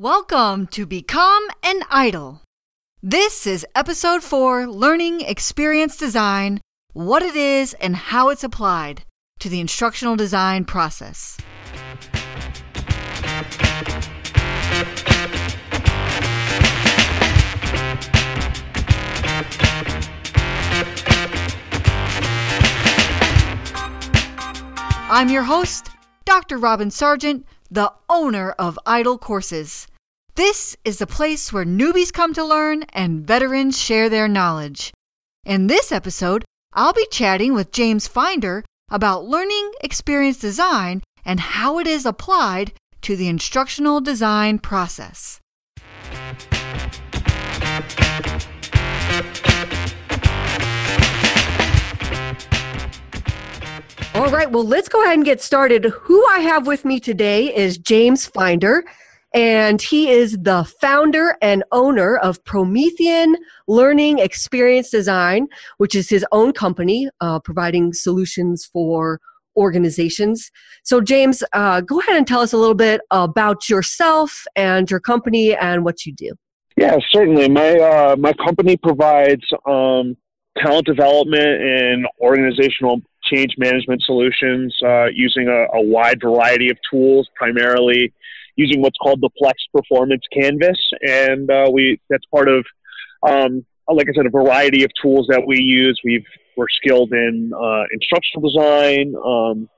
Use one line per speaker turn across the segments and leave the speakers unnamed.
Welcome to Become an Idol. This is episode 4 Learning Experience Design What it is and how it's applied to the instructional design process. I'm your host, Dr. Robin Sargent, the owner of Idol Courses. This is the place where newbies come to learn and veterans share their knowledge. In this episode, I'll be chatting with James Finder about learning experience design and how it is applied to the instructional design process. All right, well, let's go ahead and get started. Who I have with me today is James Finder, and he is the founder and owner of Promethean Learning Experience Design, which is his own company uh, providing solutions for organizations. So, James, uh, go ahead and tell us a little bit about yourself and your company and what you do.
Yeah, certainly. My uh, my company provides um, talent development and organizational change management solutions uh, using a, a, wide variety of tools, primarily using what's called the Plex Performance Canvas, and uh, we that's part of, um, like I said, a variety of tools that we use. We've we're skilled in uh, instructional design, um,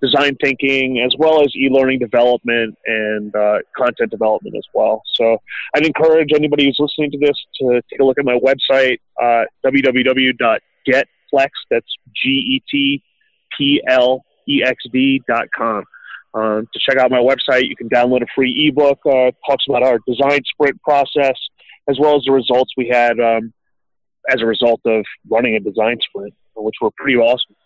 design thinking, as well as e-learning development and uh, content development as well. So I'd encourage anybody who's listening to this to take a look at my website, uh, www.getplex. That's G E T P L E X D dot com. Um, to check out my website, you can download a free ebook. Uh, talks about our design sprint process, as well as the results we had um, as a result of running a design sprint, which were pretty awesome.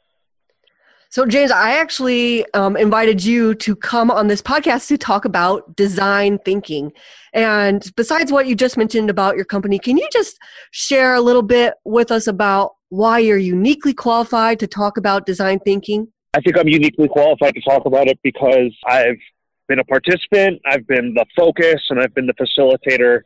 So, James, I actually um, invited you to come on this podcast to talk about design thinking. And besides what you just mentioned about your company, can you just share a little bit with us about why you're uniquely qualified to talk about design thinking?
I think I'm uniquely qualified to talk about it because I've been a participant, I've been the focus, and I've been the facilitator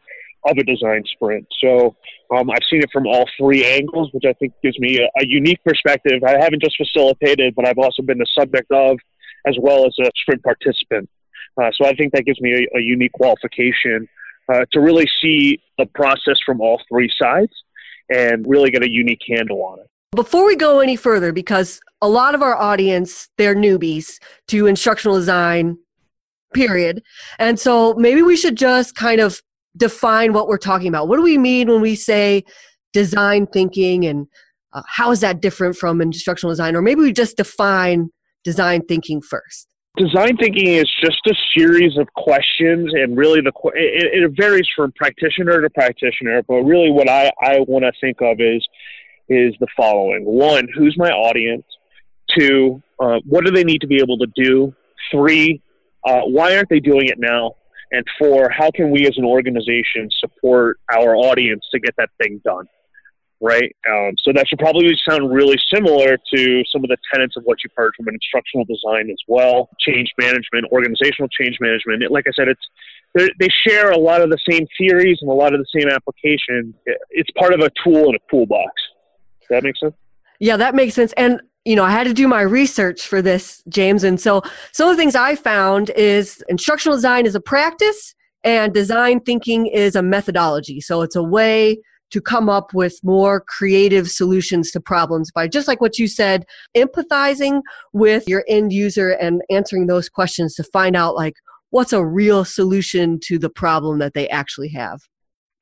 of a design sprint. So um, I've seen it from all three angles, which I think gives me a, a, unique perspective. I haven't just facilitated, but I've also been the subject of, as well as a sprint participant. Uh, so I think that gives me a, a unique qualification uh, to really see the process from all three sides and really get a unique handle on it.
Before we go any further, because a lot of our audience, they're newbies to instructional design, period. And so maybe we should just kind of define what we're talking about. What do we mean when we say design thinking and uh, how is that different from instructional design? Or maybe we just define design thinking first.
Design thinking is just a series of questions, and really the it, it varies from practitioner to practitioner. But really, what I, I want to think of is is the following: one, who's my audience? Two, uh, what do they need to be able to do? Three, uh, why aren't they doing it now? And four, how can we as an organization support our audience to get that thing done? Right? Um, so that should probably sound really similar to some of the tenets of what you've heard from an instructional design as well. Change management, organizational change management. It, like I said, it's they share a lot of the same theories and a lot of the same applications. It's part of a tool in a toolbox. Does that make sense?
Yeah, that makes sense. And you know, I had to do my research for this, James. And so some of the things I found is instructional design is a practice and design thinking is a methodology. So it's a way to come up with more creative solutions to problems by just like what you said, empathizing with your end user and answering those questions to find out like what's a real solution to the problem that they actually have.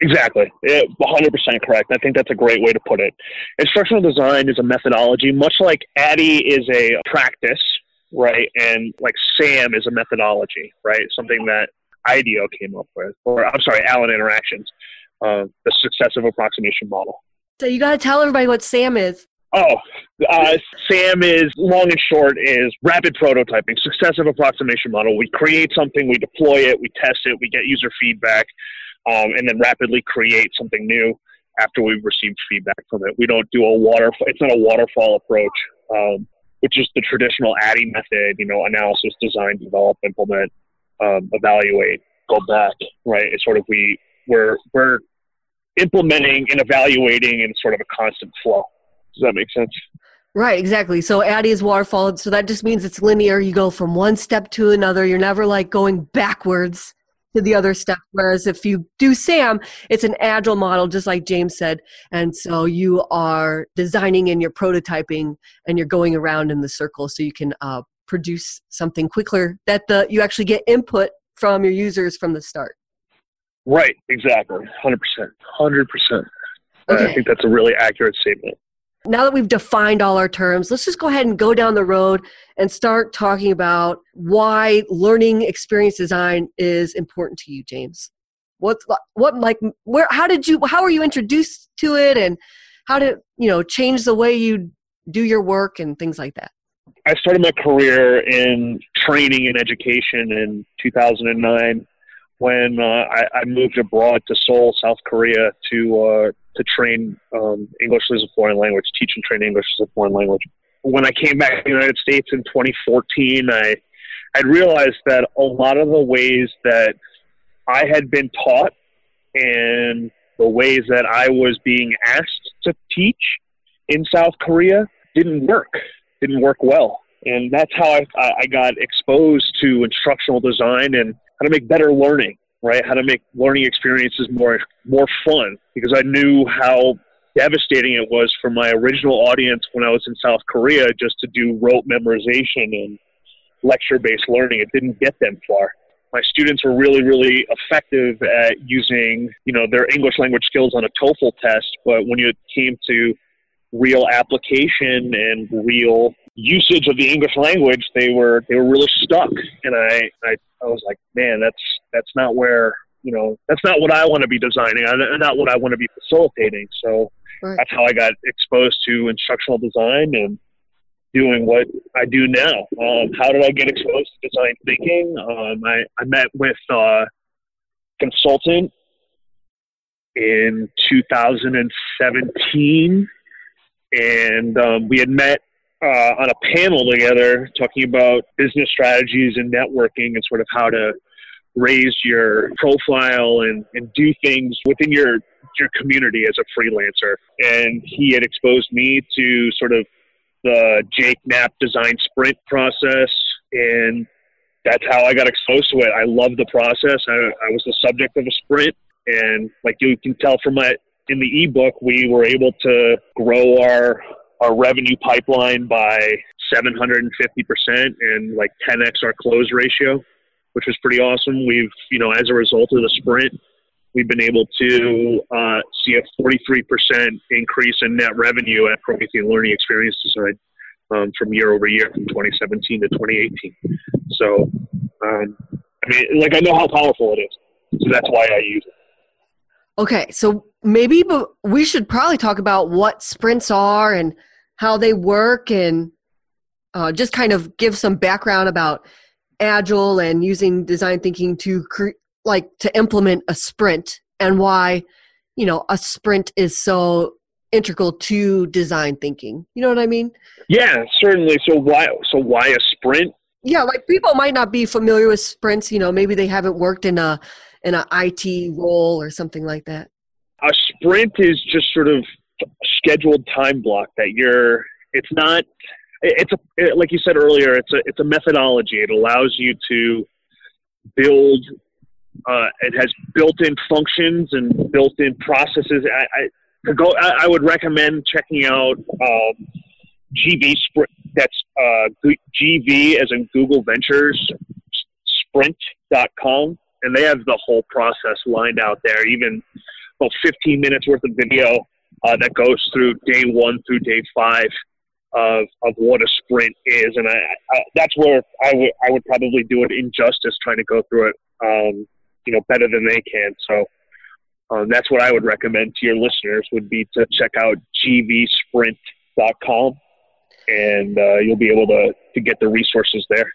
Exactly. 100% correct. I think that's a great way to put it. Instructional design is a methodology, much like ADDIE is a practice, right? And like SAM is a methodology, right? Something that IDEO came up with, or I'm sorry, Allen Interactions, uh, the successive approximation model.
So you got to tell everybody what SAM is.
Oh, uh, SAM is long and short is rapid prototyping, successive approximation model. We create something, we deploy it, we test it, we get user feedback, um, and then rapidly create something new after we've received feedback from it. We don't do a waterfall. It's not a waterfall approach, um, which is the traditional ADDIE method. You know, analysis, design, develop, implement, um, evaluate, go back. right? It's sort of we we're we're implementing and evaluating in sort of a constant flow. Does that make sense?
Right, exactly. So ADDIE is waterfall. So that just means it's linear. You go from one step to another. You're never like going backwards to the other stuff. Whereas if you do SAM, it's an agile model, just like James said. And so you are designing and you're prototyping and you're going around in the circle so you can uh, produce something quicker that the you actually get input from your users from the start.
Right, exactly. 100%. 100%. Okay. I think that's a really accurate statement
now that we've defined all our terms, let's just go ahead and go down the road and start talking about why learning experience design is important to you, James. What, what, like, where, how did you, how were you introduced to it, and how did you know change the way you do your work and things like that?
I started my career in training and education in 2009 when uh, I, I, moved abroad to Seoul, South Korea, to uh, to train um, English as a foreign language, teach and train English as a foreign language. When I came back to the United States in 2014, I I realized that a lot of the ways that I had been taught and the ways that I was being asked to teach in South Korea didn't work, didn't work well. And that's how I, I got exposed to instructional design and how to make better learning right? How to make learning experiences more more fun because I knew how devastating it was for my original audience when I was in South Korea just to do rote memorization and lecture based learning. It didn't get them far. My students were really, really effective at using, you know, their English language skills on a TOEFL test, but when it came to real application and real usage of the English language, they were they were really stuck. And I, I, man, that's that's not where you know that's not what I want to be designing. Not what I want to be facilitating. So right. that's how I got exposed to instructional design and doing what I do now. Um, how did I get exposed to design thinking? Um, I, I met with a consultant in 2017 and um, we had met uh, on a panel together talking about business strategies and networking and sort of how to raise your profile and, and do things within your your community as a freelancer. And he had exposed me to sort of the Jake Knapp design sprint process and that's how I got exposed to it. I love the process. I, I was the subject of a sprint and like you can tell from my in the ebook we were able to grow our our revenue pipeline by 750% and like 10x our close ratio, which was pretty awesome. We've, you know, as a result of the sprint, we've been able to uh, see a 43% increase in net revenue at Promethean Learning Experience Design um, from year over year from 2017 to 2018. So, um, I mean, like I know how powerful it is, so that's why I use it.
Okay, so maybe we should probably talk about what sprints are and how they work and uh, just kind of give some background about agile and using design thinking to cre- like to implement a sprint and why you know a sprint is so integral to design thinking. You know what i mean?
Yeah certainly. So why so why a sprint?
Yeah like people might not be familiar with sprints you know maybe they haven't worked in a in an it role or something like that?
A sprint is just sort of scheduled time block that you're it's not it's a it, like you said earlier it's a it's a methodology. It allows you to build uh, it has built-in functions and built-in processes. I, I to go I, I, would recommend checking out um, gv sprint that's uh, gv as in google ventures sprint.com and they have the whole process lined out there even about 15 minutes worth of video uh, that goes through day one through day five of, of what a sprint is. And I, I, that's where I would, I would probably do it injustice trying to go through it, um, you know, better than they can. So um, that's what I would recommend to your listeners would be to check out gvsprint.com and uh, you'll be able to, to get the resources there.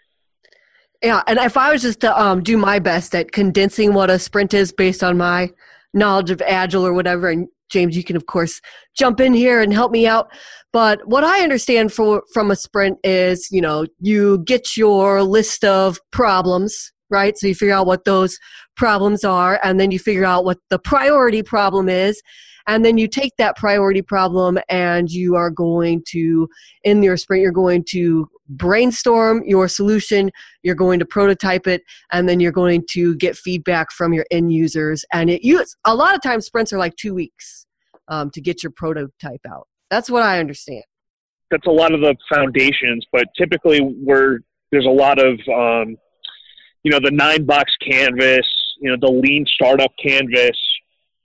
Yeah, and if I was just to um, do my best at condensing what a sprint is based on my knowledge of Agile or whatever, and James, you can of course jump in here and help me out. But what I understand for, from a sprint is, you know, you get your list of problems right? So you figure out what those problems are, and then you figure out what the priority problem is. And then you take that priority problem and you are going to, in your sprint, you're going to brainstorm your solution, you're going to prototype it, and then you're going to get feedback from your end users. And it use a lot of times sprints are like two weeks um, to get your prototype out. That's what I understand.
That's a lot of the foundations, but typically we're there's a lot of um, you know the nine box canvas, you know the lean startup canvas.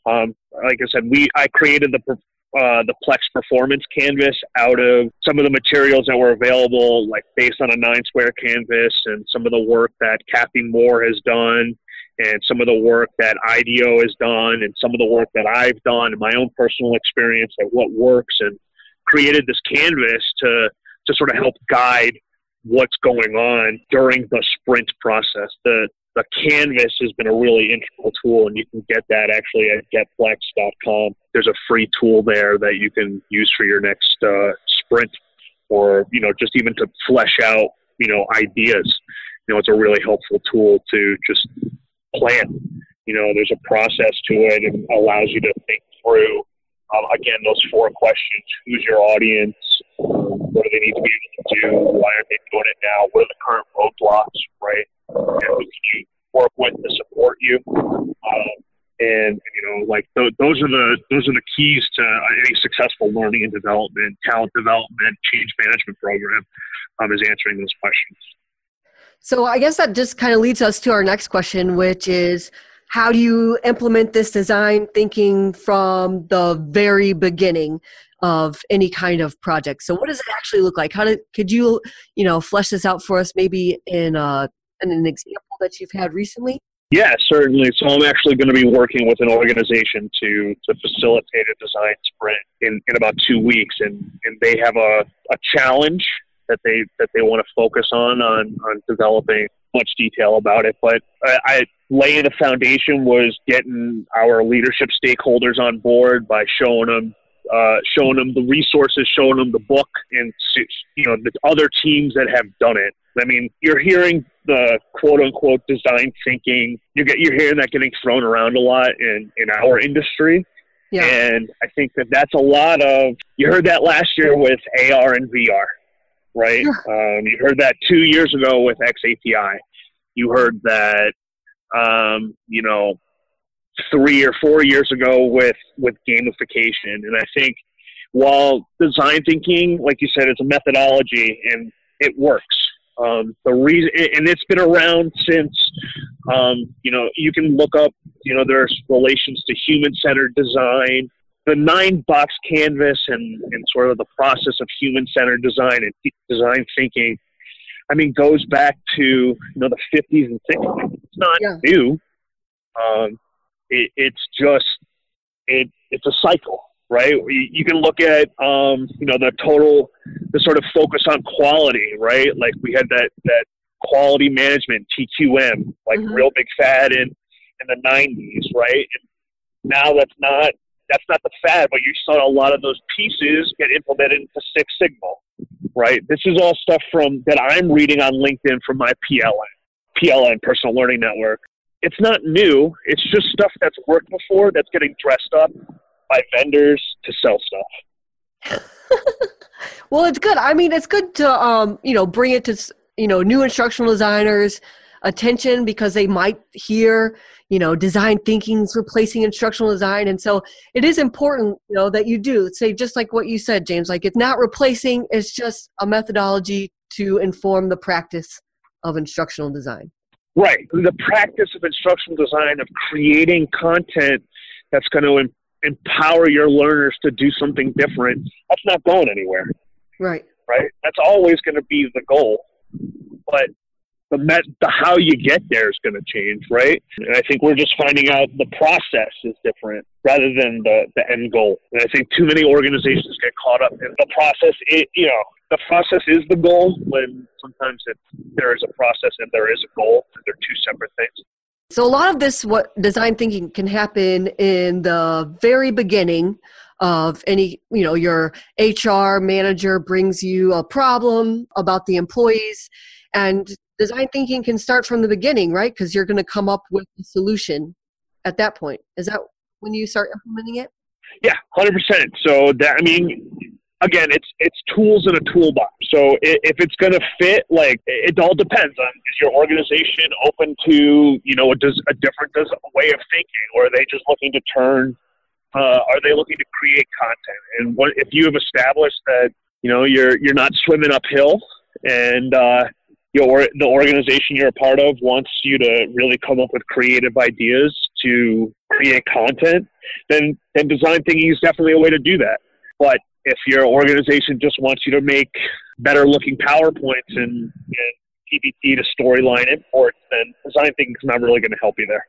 Um, like I said, we I created the uh, the Plex Performance canvas out of some of the materials that were available, like based on a nine square canvas, and some of the work that Cathy Moore has done, and some of the work that IDEO has done, and some of the work that I've done, my own personal experience at what works, and created this canvas to to sort of help guide what's going on during the sprint process. The the canvas has been a really integral tool, and you can get that actually at getplex.com. There's a free tool there that you can use for your next uh, sprint, or you know, just even to flesh out you know ideas. You know, it's a really helpful tool to just plan. You know, there's a process to it and allows you to think through um, again, those four questions: Who's your audience? What do they need to be able to do? Why aren't they doing it now? What are the current roadblocks? Right? And who can you work with to support you? Um, and you know, like th- those are the those are the keys to any successful learning and development, talent development, change management program. Um, is answering those questions.
So I guess that just kind of leads us to our next question, which is how do you implement this design thinking from the very beginning of any kind of project. So what does it actually look like? How did could you you know flesh this out for us maybe in, uh, in an example that you've had recently?
Yeah certainly. So i'm actually going to be working with an organization to to facilitate a design sprint in, in about two weeks and and they have a, a challenge that they that they want to focus on on on developing much detail about it. But I, I laying the foundation was getting our leadership stakeholders on board by showing them uh, showing them the resources, showing them the book, and you know the other teams that have done it. I mean, you're hearing the quote unquote design thinking. You get you're hearing that getting thrown around a lot in in our industry. Yeah. And I think that that's a lot of you heard that last year with AR and VR, right? Yeah. Um, you heard that two years ago with XAPI. You heard that um, you know, three or four years ago with with gamification. And I think while design thinking, like you said, it's a methodology and it works. Um, the reason, and it's been around since, um, you know, you can look up, you know, there's relations to human centered design, the nine box canvas, and, and sort of the process of human centered design and design thinking I mean, goes back to you know the 50s and 60s. It's not yeah. new. Um, it, it's just it it's a cycle, right? You, you can look at um, you know the total the sort of focus on quality, right? Like we had that that quality management TQM, like mm-hmm. real big fad in in the 90s, right? And now that's not that's not the fad, but you saw a lot of those pieces get implemented into Six Sigma, right? This is all stuff from that I'm reading on LinkedIn from my PLN, PLN Personal Learning Network. It's not new. It's just stuff that's worked before that's getting dressed up by vendors to sell stuff.
well, it's good. I mean, it's good to um, you know bring it to you know new instructional designers attention because they might hear you know design thinking's replacing instructional design and so it is important you know that you do say just like what you said james like it's not replacing it's just a methodology to inform the practice of instructional design
right the practice of instructional design of creating content that's going to em- empower your learners to do something different that's not going anywhere
right
right that's always going to be the goal but the met the how you get there is going to change, right? And I think we're just finding out the process is different rather than the the end goal. And I think too many organizations get caught up in the process. It, you know, the process is the goal when sometimes it, there is a process and there is a goal. Two separate things.
So a lot of this what design thinking can happen in the very beginning of any you know your hr manager brings you a problem about the employees and design thinking can start from the beginning, right? Because you're going to come up with a solution at that point. Is that when you start implementing it?
Yeah, hundred percent. So that I mean, again, it's it's tools in a toolbox. So if it's going to fit, like it all depends on is your organization open to you know a, a different way of thinking, or are they just looking to turn? Uh, are they looking to create content? And what if you have established that you know you're you're not swimming uphill, and uh, your the organization you're a part of wants you to really come up with creative ideas to create content, then then design thinking is definitely a way to do that. But if your organization just wants you to make better looking PowerPoints and, and PPT to storyline imports, then design thinking is not really going to help you there.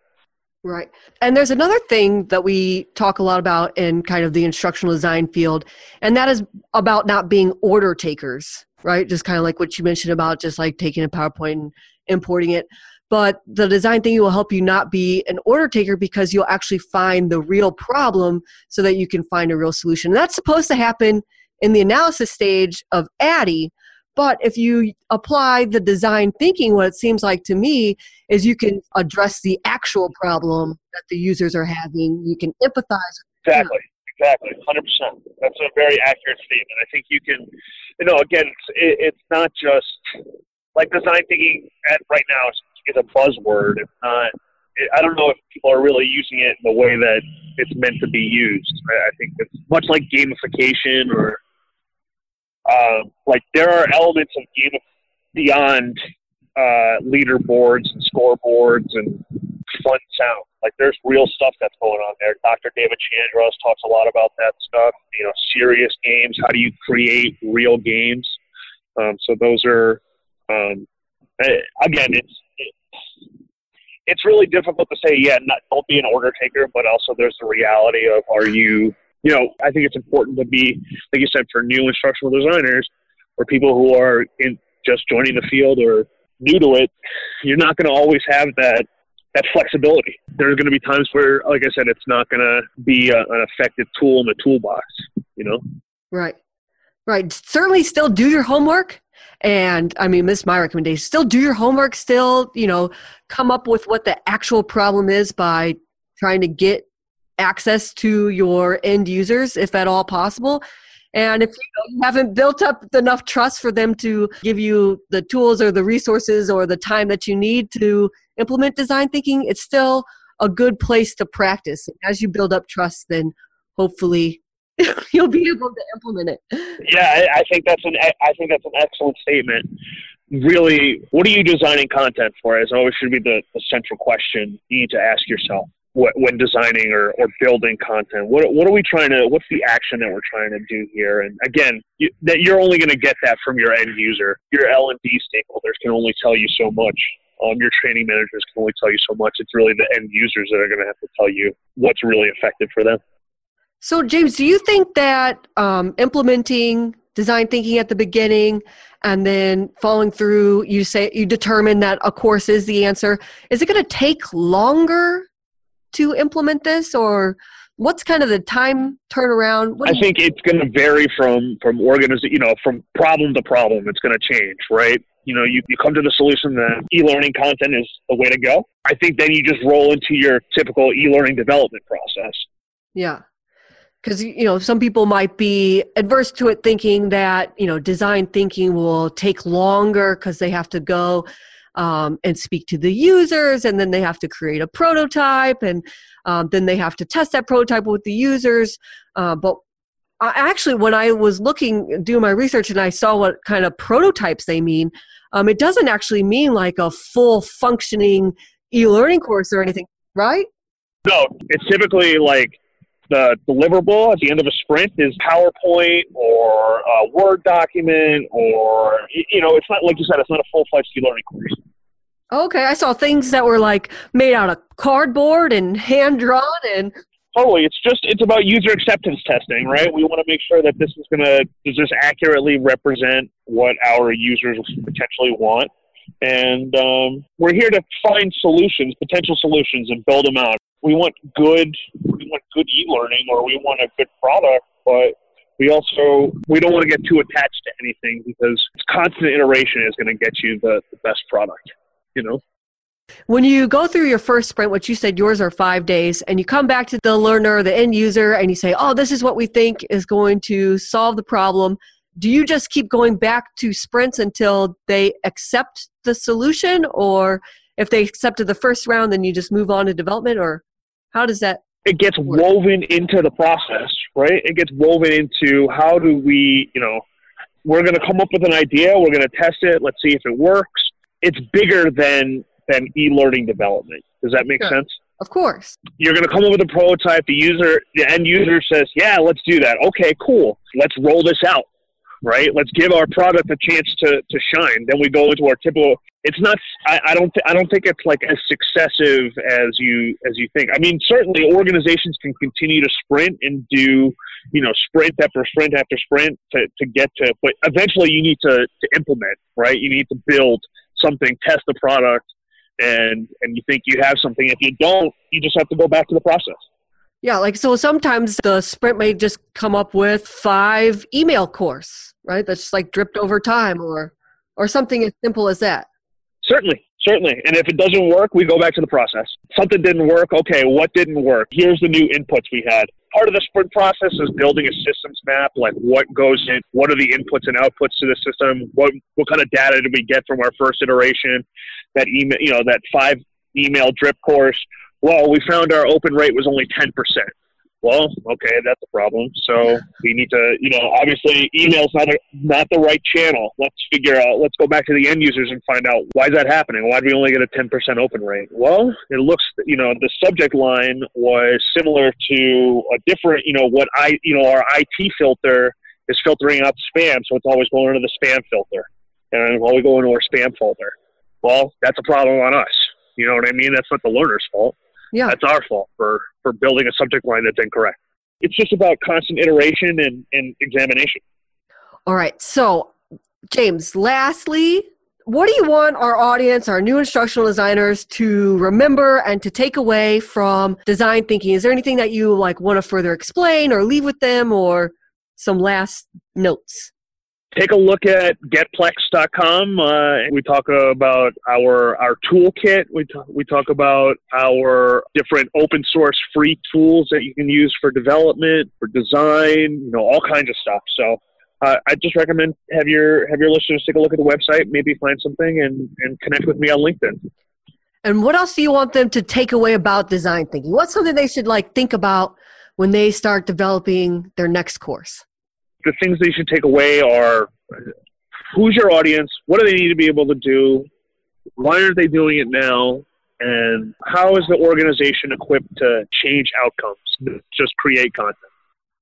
Right. And there's another thing that we talk a lot about in kind of the instructional design field, and that is about not being order takers, right? Just kind of like what you mentioned about just like taking a PowerPoint and importing it. But the design thinking will help you not be an order taker because you'll actually find the real problem so that you can find a real solution. And that's supposed to happen in the analysis stage of ADDIE. But if you apply the design thinking, what it seems like to me is you can address the actual problem that the users are having. You can empathize.
Exactly. Exactly. 100%. That's a very accurate statement. I think you can, you know, again, it's, it, it's not just like design thinking at right now a buzzword. It's not. It, I don't know if people are really using it in the way that it's meant to be used. I, I think it's much like gamification or uh, like there are elements of game beyond uh, leaderboards and scoreboards and fun sound. Like there's real stuff that's going on there. Dr. David Chandross talks a lot about that stuff. You know, serious games. How do you create real games? Um, so those are um, eh, again, it's it's really difficult to say, yeah, not, don't be an order taker, but also there's the reality of are you, you know, I think it's important to be, like you said, for new instructional designers or people who are in just joining the field or new to it, you're not going to always have that that flexibility. There's going to be times where, like I said, it's not going to be a, an effective tool in the toolbox. You know.
Right. Right. Certainly, still do your homework and I mean, this is my recommendation. Still do your homework, still, you know, come up with what the actual problem is by trying to get access to your end users, if at all possible. And if you haven't built up enough trust for them to give you the tools or the resources or the time that you need to implement design thinking, it's still a good place to practice. As you build up trust, then hopefully you'll be able to implement it.
Yeah, I, I think that's an I think that's an excellent statement. Really, what are you designing content for? As always, should be the, the central question you need to ask yourself when designing or, or building content. What what are we trying to? What's the action that we're trying to do here? And again, you, that you're only going to get that from your end user. Your L and D stakeholders can only tell you so much. Um, your training managers can only tell you so much. It's really the end users that are going to have to tell you what's really effective for them.
So, James, do you think that um, implementing design thinking at the beginning and then following through, you say you determine that a course is the answer, is it going to take longer to implement this or? what's kind of the time turnaround?
What I think it's going to vary from from organization, you know, from problem to problem. It's going to change, right? You know, you, you come to the solution that e-learning content is the way to go. I think then you just roll into your typical e-learning development process.
Yeah because you know some people might be adverse to it thinking that you know design thinking will take longer because they have to go um, and speak to the users and then they have to create a prototype and um, then they have to test that prototype with the users. Uh, but I, actually when i was looking doing my research and i saw what kind of prototypes they mean um, it doesn't actually mean like a full functioning e-learning course or anything right?
No it's typically like the deliverable at the end of a sprint is PowerPoint or a Word document or, you know, it's not, like you said, it's not a full fledged e learning course.
Okay, I saw things that were like made out of cardboard and hand drawn and.
Totally, it's just it's about user acceptance testing, right? We want to make sure that this is gonna does this accurately represent what our users potentially want, and um, we're here to find solutions, potential solutions, and build them out we want good we want good e-learning or we want a good product, but we also we don't want to get too attached to anything because constant iteration is going to get you the, the best product you know
when you go through your first sprint, which you said yours are five days, and you come back to the learner, the end user, and you say, Oh, this is what we think is going to solve the problem, do you just keep going back to sprints until they accept the solution? Or if they accepted the first round, then you just move on to development? Or how does that?
It gets work? woven into the process, right? It gets woven into how do we, you know, we're going to come up with an idea, we're going to test it, let's see if it works. It's bigger than than e-learning development. Does that make sure. sense?
Of course.
You're going to come up with a prototype. The user, the end user says, "Yeah, let's do that." Okay, cool. Let's roll this out. Right? Let's give our product a chance to, to shine. Then we go into our typical. It's not. I, I don't. Th- I don't think it's like as successive as you as you think. I mean, certainly organizations can continue to sprint and do, you know, sprint after sprint after sprint to, to get to. But eventually, you need to to implement. Right? You need to build something, test the product, and and you think you have something. If you don't, you just have to go back to the process.
Yeah, like so sometimes the sprint may just come up with five email course, right? That's just like dripped over time or or something as simple as that.
Certainly. Certainly. And if it doesn't work, we go back to the process. Something didn't work. Okay, what didn't work? Here's the new inputs we had. Part of the sprint process is building a systems map, like what goes in, what are the inputs and outputs to the system, what what kind of data did we get from our first iteration, that email, you know, that five email drip course. Well, we found our open rate was only 10% well, okay, that's a problem. So we need to, you know, obviously email's not a, not the right channel. Let's figure out. Let's go back to the end users and find out why is that happening. Why do we only get a ten percent open rate? Well, it looks, you know, the subject line was similar to a different, you know, what I, you know, our IT filter is filtering out spam, so it's always going into the spam filter, and while we go into our spam folder. Well, that's a problem on us. You know what I mean? That's not the learner's fault. Yeah. That's our fault for, for building a subject line that's incorrect. It's just about constant iteration and, and examination.
All right. So, James, lastly, what do you want our audience, our new instructional designers to remember and to take away from design thinking? Is there anything that you like want to further explain or leave with them or some last notes?
Take a look at getplex.com. Uh, we talk about our our toolkit. We talk, we talk about our different open source free tools that you can use for development, for design, you know, all kinds of stuff. So uh, I just recommend have your have your listeners take a look at the website, maybe find something, and and connect with me on LinkedIn.
And what else do you want them to take away about design thinking? What's something they should like think about when they start developing their next course?
The things they should take away are who's your audience? What do they need to be able to do? Why aren't they doing it now? And how is the organization equipped to change outcomes, just create content?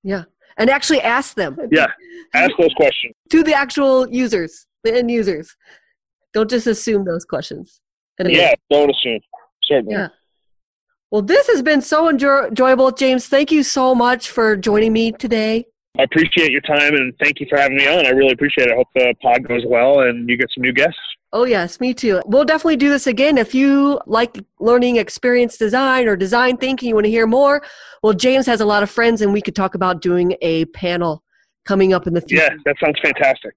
Yeah. And actually ask them.
Yeah. Ask those questions.
to the actual users, the end users. Don't just assume those questions.
Yeah, don't assume. Certainly. Yeah.
Well, this has been so enjoy- enjoyable, James. Thank you so much for joining me today.
I appreciate your time and thank you for having me on. I really appreciate it. I hope the pod goes well and you get some new guests.
Oh, yes, me too. We'll definitely do this again. If you like learning experience design or design thinking, you want to hear more, well, James has a lot of friends and we could talk about doing a panel coming up in the future.
Yeah, that sounds fantastic.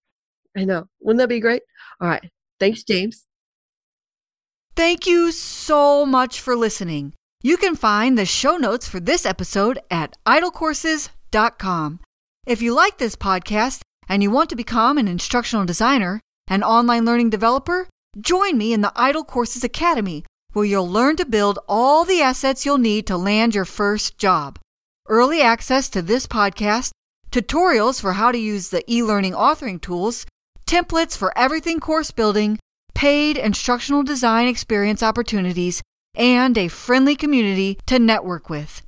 I know. Wouldn't that be great? All right. Thanks, James. Thank you so much for listening. You can find the show notes for this episode at idolcourses.com. If you like this podcast and you want to become an instructional designer, an online learning developer, join me in the IDOL Courses Academy, where you'll learn to build all the assets you'll need to land your first job. Early access to this podcast, tutorials for how to use the e learning authoring tools, templates for everything course building, paid instructional design experience opportunities, and a friendly community to network with.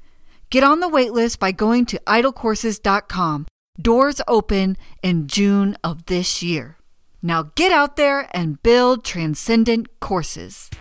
Get on the waitlist by going to idolcourses.com. Doors open in June of this year. Now get out there and build transcendent courses.